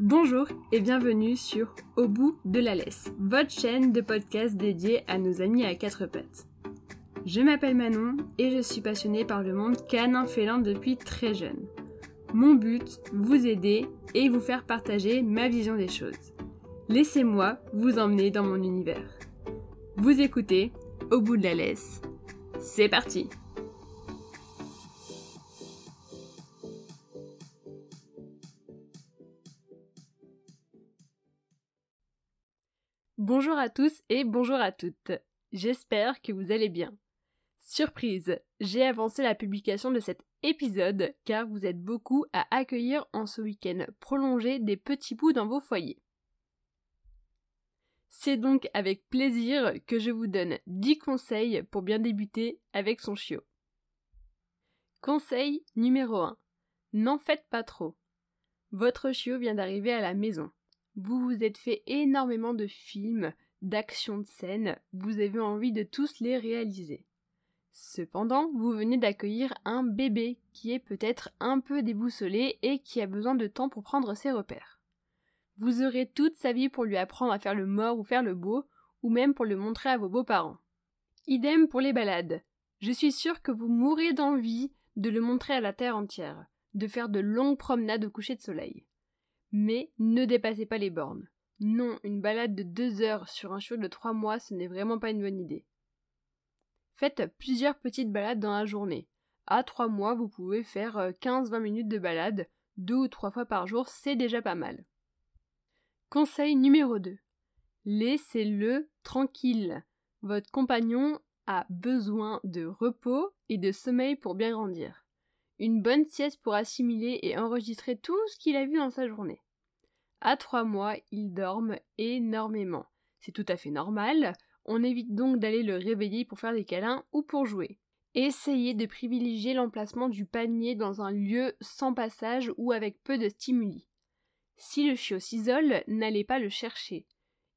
Bonjour et bienvenue sur Au bout de la laisse, votre chaîne de podcast dédiée à nos amis à quatre pattes. Je m'appelle Manon et je suis passionnée par le monde canin félin depuis très jeune. Mon but, vous aider et vous faire partager ma vision des choses. Laissez-moi vous emmener dans mon univers. Vous écoutez Au bout de la laisse. C'est parti Bonjour à tous et bonjour à toutes. J'espère que vous allez bien. Surprise, j'ai avancé la publication de cet épisode car vous êtes beaucoup à accueillir en ce week-end prolongé des petits bouts dans vos foyers. C'est donc avec plaisir que je vous donne 10 conseils pour bien débuter avec son chiot. Conseil numéro 1. N'en faites pas trop. Votre chiot vient d'arriver à la maison. Vous vous êtes fait énormément de films, d'actions de scène, vous avez envie de tous les réaliser. Cependant, vous venez d'accueillir un bébé qui est peut-être un peu déboussolé et qui a besoin de temps pour prendre ses repères. Vous aurez toute sa vie pour lui apprendre à faire le mort ou faire le beau, ou même pour le montrer à vos beaux-parents. Idem pour les balades. Je suis sûre que vous mourrez d'envie de le montrer à la terre entière, de faire de longues promenades au coucher de soleil. Mais ne dépassez pas les bornes. Non, une balade de deux heures sur un chiot de trois mois, ce n'est vraiment pas une bonne idée. Faites plusieurs petites balades dans la journée. À trois mois, vous pouvez faire 15-20 euh, minutes de balade, deux ou trois fois par jour, c'est déjà pas mal. Conseil numéro 2. Laissez-le tranquille. Votre compagnon a besoin de repos et de sommeil pour bien grandir une bonne sieste pour assimiler et enregistrer tout ce qu'il a vu dans sa journée. À trois mois, il dorme énormément. C'est tout à fait normal, on évite donc d'aller le réveiller pour faire des câlins ou pour jouer. Essayez de privilégier l'emplacement du panier dans un lieu sans passage ou avec peu de stimuli. Si le chiot s'isole, n'allez pas le chercher.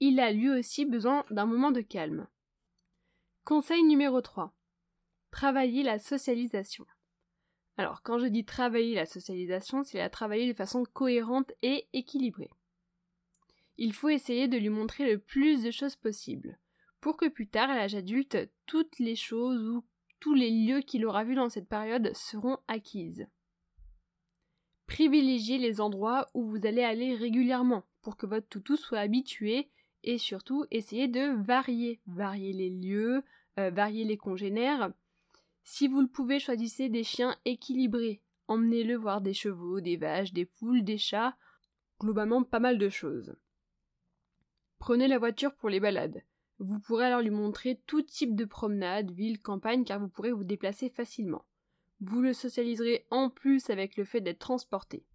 Il a lui aussi besoin d'un moment de calme. Conseil numéro 3. Travaillez la socialisation. Alors, quand je dis travailler la socialisation, c'est la travailler de façon cohérente et équilibrée. Il faut essayer de lui montrer le plus de choses possible, pour que plus tard, à l'âge adulte, toutes les choses ou tous les lieux qu'il aura vus dans cette période seront acquises. Privilégiez les endroits où vous allez aller régulièrement, pour que votre toutou soit habitué, et surtout essayez de varier, varier les lieux, euh, varier les congénères, si vous le pouvez, choisissez des chiens équilibrés. Emmenez-le voir des chevaux, des vaches, des poules, des chats, globalement pas mal de choses. Prenez la voiture pour les balades. Vous pourrez alors lui montrer tout type de promenade, ville, campagne, car vous pourrez vous déplacer facilement. Vous le socialiserez en plus avec le fait d'être transporté.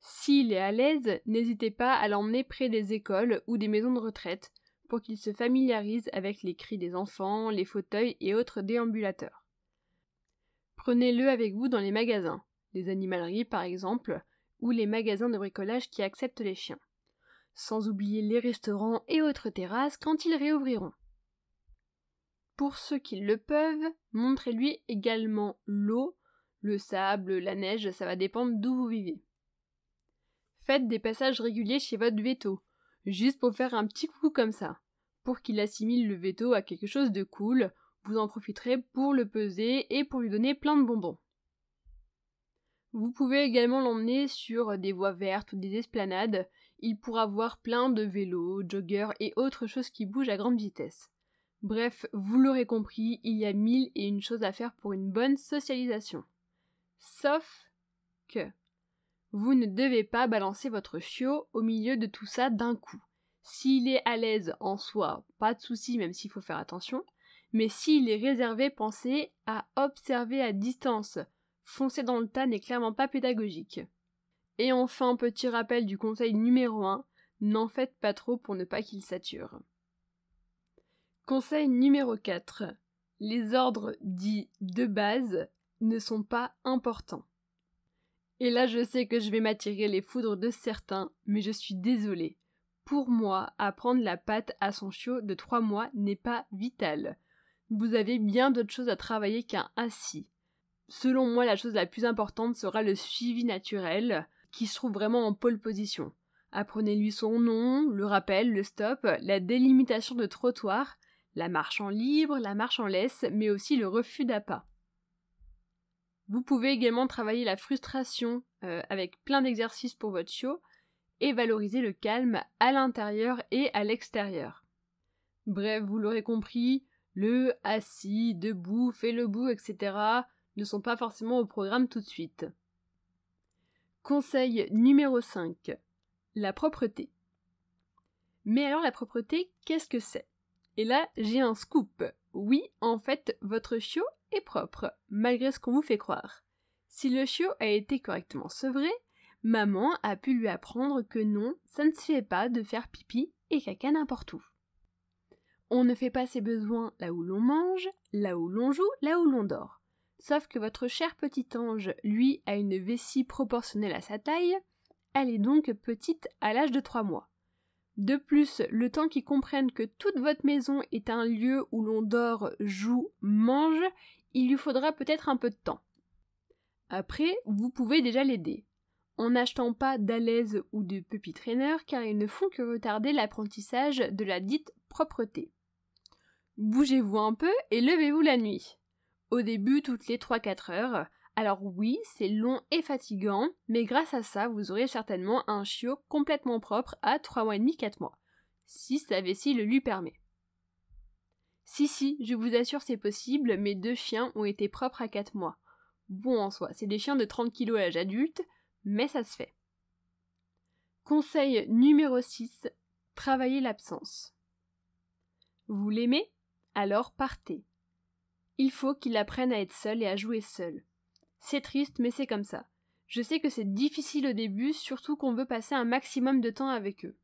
S'il est à l'aise, n'hésitez pas à l'emmener près des écoles ou des maisons de retraite pour qu'il se familiarise avec les cris des enfants, les fauteuils et autres déambulateurs. Prenez-le avec vous dans les magasins, les animaleries par exemple, ou les magasins de bricolage qui acceptent les chiens. Sans oublier les restaurants et autres terrasses quand ils réouvriront. Pour ceux qui le peuvent, montrez-lui également l'eau, le sable, la neige, ça va dépendre d'où vous vivez. Faites des passages réguliers chez votre veto, juste pour faire un petit coucou comme ça, pour qu'il assimile le veto à quelque chose de cool, vous en profiterez pour le peser et pour lui donner plein de bonbons. Vous pouvez également l'emmener sur des voies vertes ou des esplanades. Il pourra voir plein de vélos, joggers et autres choses qui bougent à grande vitesse. Bref, vous l'aurez compris, il y a mille et une choses à faire pour une bonne socialisation. Sauf que vous ne devez pas balancer votre chiot au milieu de tout ça d'un coup. S'il est à l'aise en soi, pas de souci, même s'il faut faire attention mais s'il est réservé, pensez à observer à distance. Foncer dans le tas n'est clairement pas pédagogique. Et enfin, petit rappel du conseil numéro 1, n'en faites pas trop pour ne pas qu'il sature. Conseil numéro 4. Les ordres dits de base ne sont pas importants. Et là, je sais que je vais m'attirer les foudres de certains, mais je suis désolée. Pour moi, apprendre la patte à son chiot de 3 mois n'est pas vital vous avez bien d'autres choses à travailler qu'un assis. Selon moi, la chose la plus importante sera le suivi naturel, qui se trouve vraiment en pole position. Apprenez-lui son nom, le rappel, le stop, la délimitation de trottoir, la marche en libre, la marche en laisse, mais aussi le refus d'appât. Vous pouvez également travailler la frustration euh, avec plein d'exercices pour votre chiot et valoriser le calme à l'intérieur et à l'extérieur. Bref, vous l'aurez compris, le assis, debout, fais le bout, etc. ne sont pas forcément au programme tout de suite. Conseil numéro 5. La propreté. Mais alors la propreté, qu'est-ce que c'est? Et là, j'ai un scoop. Oui, en fait, votre chiot est propre, malgré ce qu'on vous fait croire. Si le chiot a été correctement sevré, maman a pu lui apprendre que non, ça ne se fait pas de faire pipi et caca n'importe où. On ne fait pas ses besoins là où l'on mange, là où l'on joue, là où l'on dort. Sauf que votre cher petit ange, lui, a une vessie proportionnelle à sa taille, elle est donc petite à l'âge de 3 mois. De plus, le temps qu'ils comprennent que toute votre maison est un lieu où l'on dort, joue, mange, il lui faudra peut-être un peu de temps. Après, vous pouvez déjà l'aider, en n'achetant pas d'alaise ou de puppy trainer car ils ne font que retarder l'apprentissage de la dite propreté. Bougez-vous un peu et levez-vous la nuit. Au début, toutes les 3-4 heures. Alors oui, c'est long et fatigant, mais grâce à ça, vous aurez certainement un chiot complètement propre à 3 mois et demi, 4 mois. Si sa vessie le lui permet. Si, si, je vous assure, c'est possible, mes deux chiens ont été propres à 4 mois. Bon en soi, c'est des chiens de 30 kg à l'âge adulte, mais ça se fait. Conseil numéro 6. Travaillez l'absence. Vous l'aimez? Alors partez. Il faut qu'il apprenne à être seul et à jouer seul. C'est triste, mais c'est comme ça. Je sais que c'est difficile au début, surtout qu'on veut passer un maximum de temps avec eux.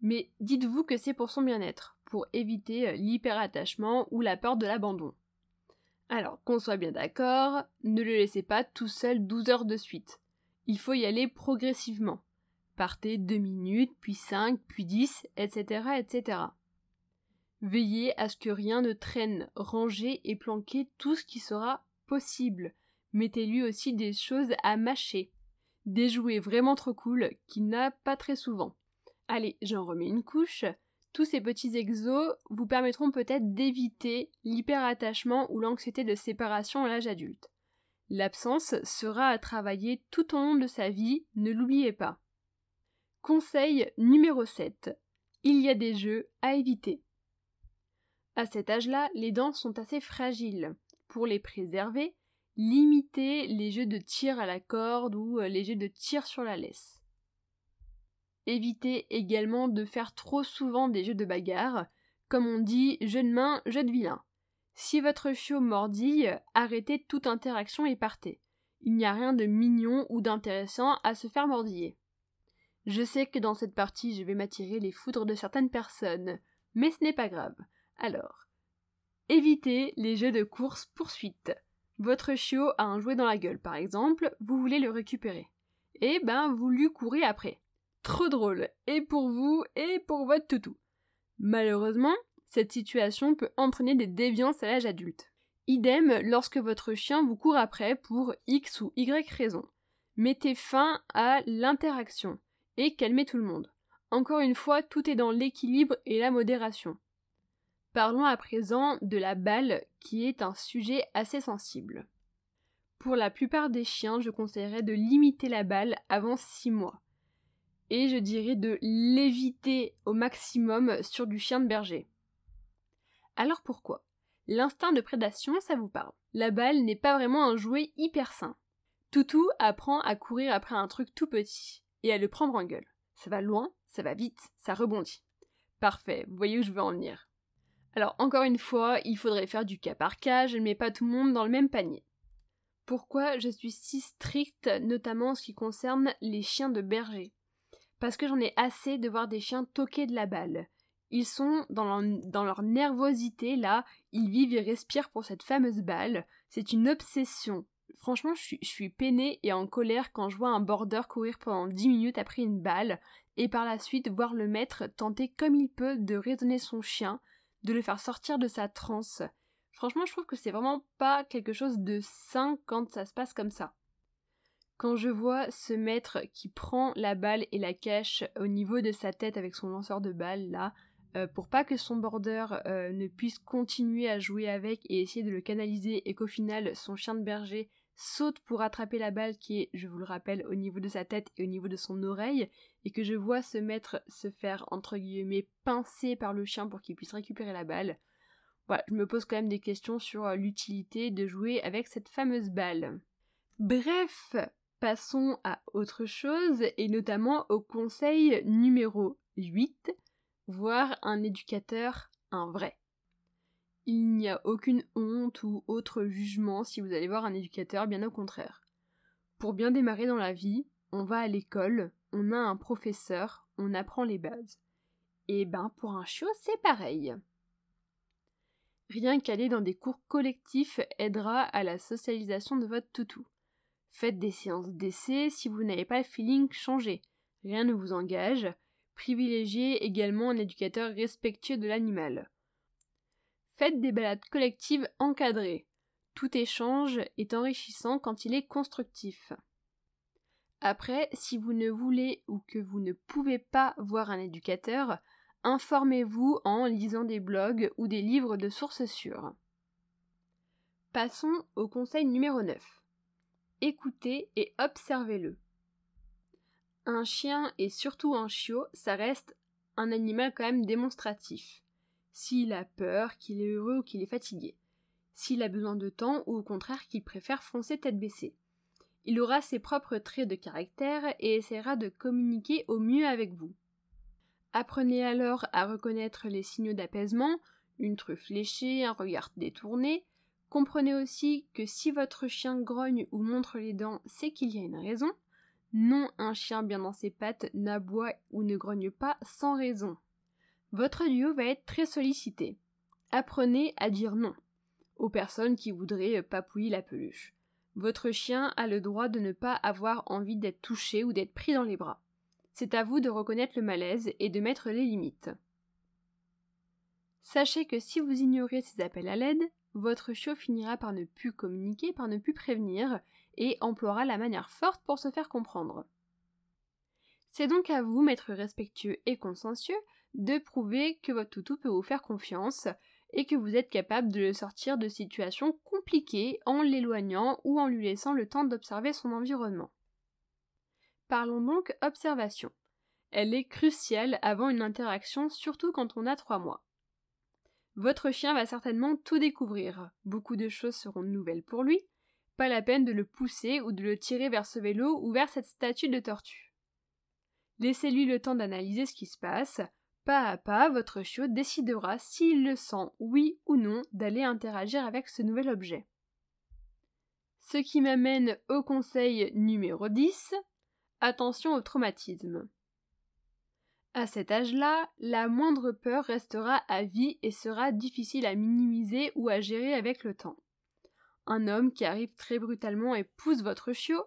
Mais dites-vous que c'est pour son bien-être, pour éviter euh, l'hyperattachement ou la peur de l'abandon. Alors, qu'on soit bien d'accord, ne le laissez pas tout seul 12 heures de suite. Il faut y aller progressivement. Partez 2 minutes, puis 5, puis 10, etc., etc. Veillez à ce que rien ne traîne, rangez et planquez tout ce qui sera possible. Mettez-lui aussi des choses à mâcher. Des jouets vraiment trop cool qu'il n'a pas très souvent. Allez, j'en remets une couche. Tous ces petits exos vous permettront peut-être d'éviter l'hyperattachement ou l'anxiété de séparation à l'âge adulte. L'absence sera à travailler tout au long de sa vie, ne l'oubliez pas. Conseil numéro 7. Il y a des jeux à éviter. À cet âge-là, les dents sont assez fragiles. Pour les préserver, limitez les jeux de tir à la corde ou euh, les jeux de tir sur la laisse. Évitez également de faire trop souvent des jeux de bagarre, comme on dit jeu de main, jeu de vilain. Si votre chiot mordille, arrêtez toute interaction et partez. Il n'y a rien de mignon ou d'intéressant à se faire mordiller. Je sais que dans cette partie je vais m'attirer les foudres de certaines personnes, mais ce n'est pas grave. Alors, évitez les jeux de course-poursuite. Votre chiot a un jouet dans la gueule, par exemple, vous voulez le récupérer. Et eh ben, vous lui courez après. Trop drôle, et pour vous, et pour votre toutou. Malheureusement, cette situation peut entraîner des déviances à l'âge adulte. Idem lorsque votre chien vous court après pour X ou Y raison. Mettez fin à l'interaction et calmez tout le monde. Encore une fois, tout est dans l'équilibre et la modération. Parlons à présent de la balle, qui est un sujet assez sensible. Pour la plupart des chiens, je conseillerais de limiter la balle avant 6 mois. Et je dirais de l'éviter au maximum sur du chien de berger. Alors pourquoi? L'instinct de prédation, ça vous parle. La balle n'est pas vraiment un jouet hyper sain. Toutou apprend à courir après un truc tout petit et à le prendre en gueule. Ça va loin, ça va vite, ça rebondit. Parfait, vous voyez où je veux en venir. Alors encore une fois, il faudrait faire du cas par cas, je ne mets pas tout le monde dans le même panier. Pourquoi je suis si stricte, notamment en ce qui concerne les chiens de berger? Parce que j'en ai assez de voir des chiens toquer de la balle. Ils sont dans leur, nervosité, là, ils vivent et respirent pour cette fameuse balle. C'est une obsession. Franchement, je suis, je peinée et en colère quand je vois un border courir pendant 10 minutes après une balle, et par la suite voir le maître tenter comme il peut de raisonner son chien, de le faire sortir de sa transe. Franchement, je trouve que c'est vraiment pas quelque chose de sain quand ça se passe comme ça. Quand je vois ce maître qui prend la balle et la cache au niveau de sa tête avec son lanceur de balle là, euh, pour pas que son border euh, ne puisse continuer à jouer avec et essayer de le canaliser et qu'au final son chien de berger saute pour attraper la balle qui est, je vous le rappelle, au niveau de sa tête et au niveau de son oreille, et que je vois ce maître se faire, entre guillemets, pincer par le chien pour qu'il puisse récupérer la balle. Voilà, je me pose quand même des questions sur euh, l'utilité de jouer avec cette fameuse balle. Bref, passons à autre chose, et notamment au conseil numéro 8, voir un éducateur, un vrai. Il n'y a aucune honte ou autre jugement si vous allez voir un éducateur, bien au contraire. Pour bien démarrer dans la vie, on va à l'école, on a un professeur, on apprend les bases. Et ben pour un chiot, c'est pareil. Rien qu'aller dans des cours collectifs aidera à la socialisation de votre toutou. Faites des séances d'essai, si vous n'avez pas le feeling, changez. Rien ne vous engage, Privilégiez également un éducateur respectueux de l'animal. Faites des balades collectives encadrées. Tout échange est enrichissant quand il est constructif. Après, si vous ne voulez ou que vous ne pouvez pas voir un éducateur, informez-vous en lisant des blogs ou des livres de sources sûres. Passons au conseil numéro 9. Écoutez et observez-le. Un chien et surtout un chiot, ça reste un animal quand même démonstratif. S'il a peur, qu'il est heureux ou qu'il est fatigué. S'il a besoin de temps ou au contraire qu'il préfère foncer tête baissée. Il aura ses propres traits de caractère et essaiera de communiquer au mieux avec vous. Apprenez alors à reconnaître les signaux d'apaisement, une truffe léchée, un regard détourné. Comprenez aussi que si votre chien grogne ou montre les dents, c'est qu'il y a une raison. Non, un chien bien dans ses pattes n'aboie ou ne grogne pas sans raison. Votre duo va être très sollicité. Apprenez à dire non aux personnes qui voudraient papouiller la peluche. Votre chien a le droit de ne pas avoir envie d'être touché ou d'être pris dans les bras. C'est à vous de reconnaître le malaise et de mettre les limites. Sachez que si vous ignorez ces appels à l'aide, votre chiot finira par ne plus communiquer, par ne plus prévenir, et emploiera la manière forte pour se faire comprendre. C'est donc à vous, maître respectueux et consciencieux, de prouver que votre toutou peut vous faire confiance et que vous êtes capable de le sortir de situations compliquées en l'éloignant ou en lui laissant le temps d'observer son environnement. Parlons donc observation. Elle est cruciale avant une interaction, surtout quand on a trois mois. Votre chien va certainement tout découvrir. Beaucoup de choses seront nouvelles pour lui, pas la peine de le pousser ou de le tirer vers ce vélo ou vers cette statue de tortue. Laissez-lui le temps d'analyser ce qui se passe. Pas à pas, votre chiot décidera s'il le sent, oui ou non, d'aller interagir avec ce nouvel objet. Ce qui m'amène au conseil numéro 10. Attention au traumatisme. À cet âge-là, la moindre peur restera à vie et sera difficile à minimiser ou à gérer avec le temps un homme qui arrive très brutalement et pousse votre chiot,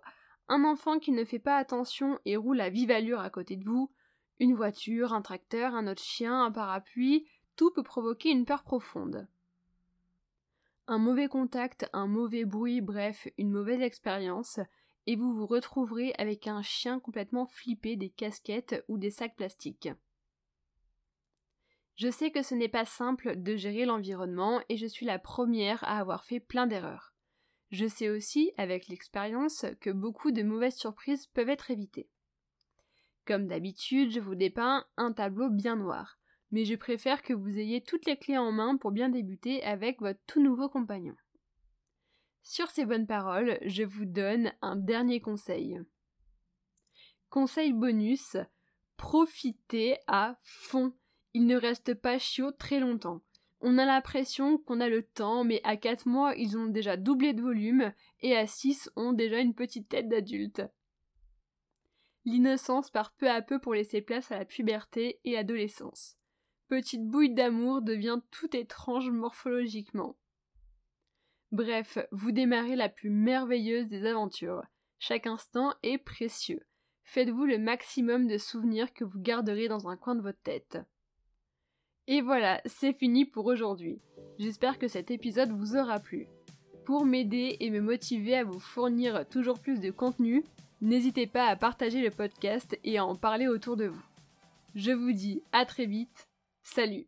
un enfant qui ne fait pas attention et roule à vive allure à côté de vous, une voiture, un tracteur, un autre chien, un parapluie, tout peut provoquer une peur profonde. Un mauvais contact, un mauvais bruit, bref, une mauvaise expérience, et vous vous retrouverez avec un chien complètement flippé des casquettes ou des sacs plastiques. Je sais que ce n'est pas simple de gérer l'environnement et je suis la première à avoir fait plein d'erreurs. Je sais aussi, avec l'expérience, que beaucoup de mauvaises surprises peuvent être évitées. Comme d'habitude, je vous dépeins un tableau bien noir, mais je préfère que vous ayez toutes les clés en main pour bien débuter avec votre tout nouveau compagnon. Sur ces bonnes paroles, je vous donne un dernier conseil. Conseil bonus, profitez à fond il ne reste pas chiot très longtemps. On a l'impression qu'on a le temps, mais à 4 mois, ils ont déjà doublé de volume, et à 6 ont déjà une petite tête d'adulte. L'innocence part peu à peu pour laisser place à la puberté et l'adolescence. Petite bouille d'amour devient tout étrange morphologiquement. Bref, vous démarrez la plus merveilleuse des aventures. Chaque instant est précieux. Faites-vous le maximum de souvenirs que vous garderez dans un coin de votre tête. Et voilà, c'est fini pour aujourd'hui. J'espère que cet épisode vous aura plu. Pour m'aider et me motiver à vous fournir toujours plus de contenu, n'hésitez pas à partager le podcast et à en parler autour de vous. Je vous dis à très vite. Salut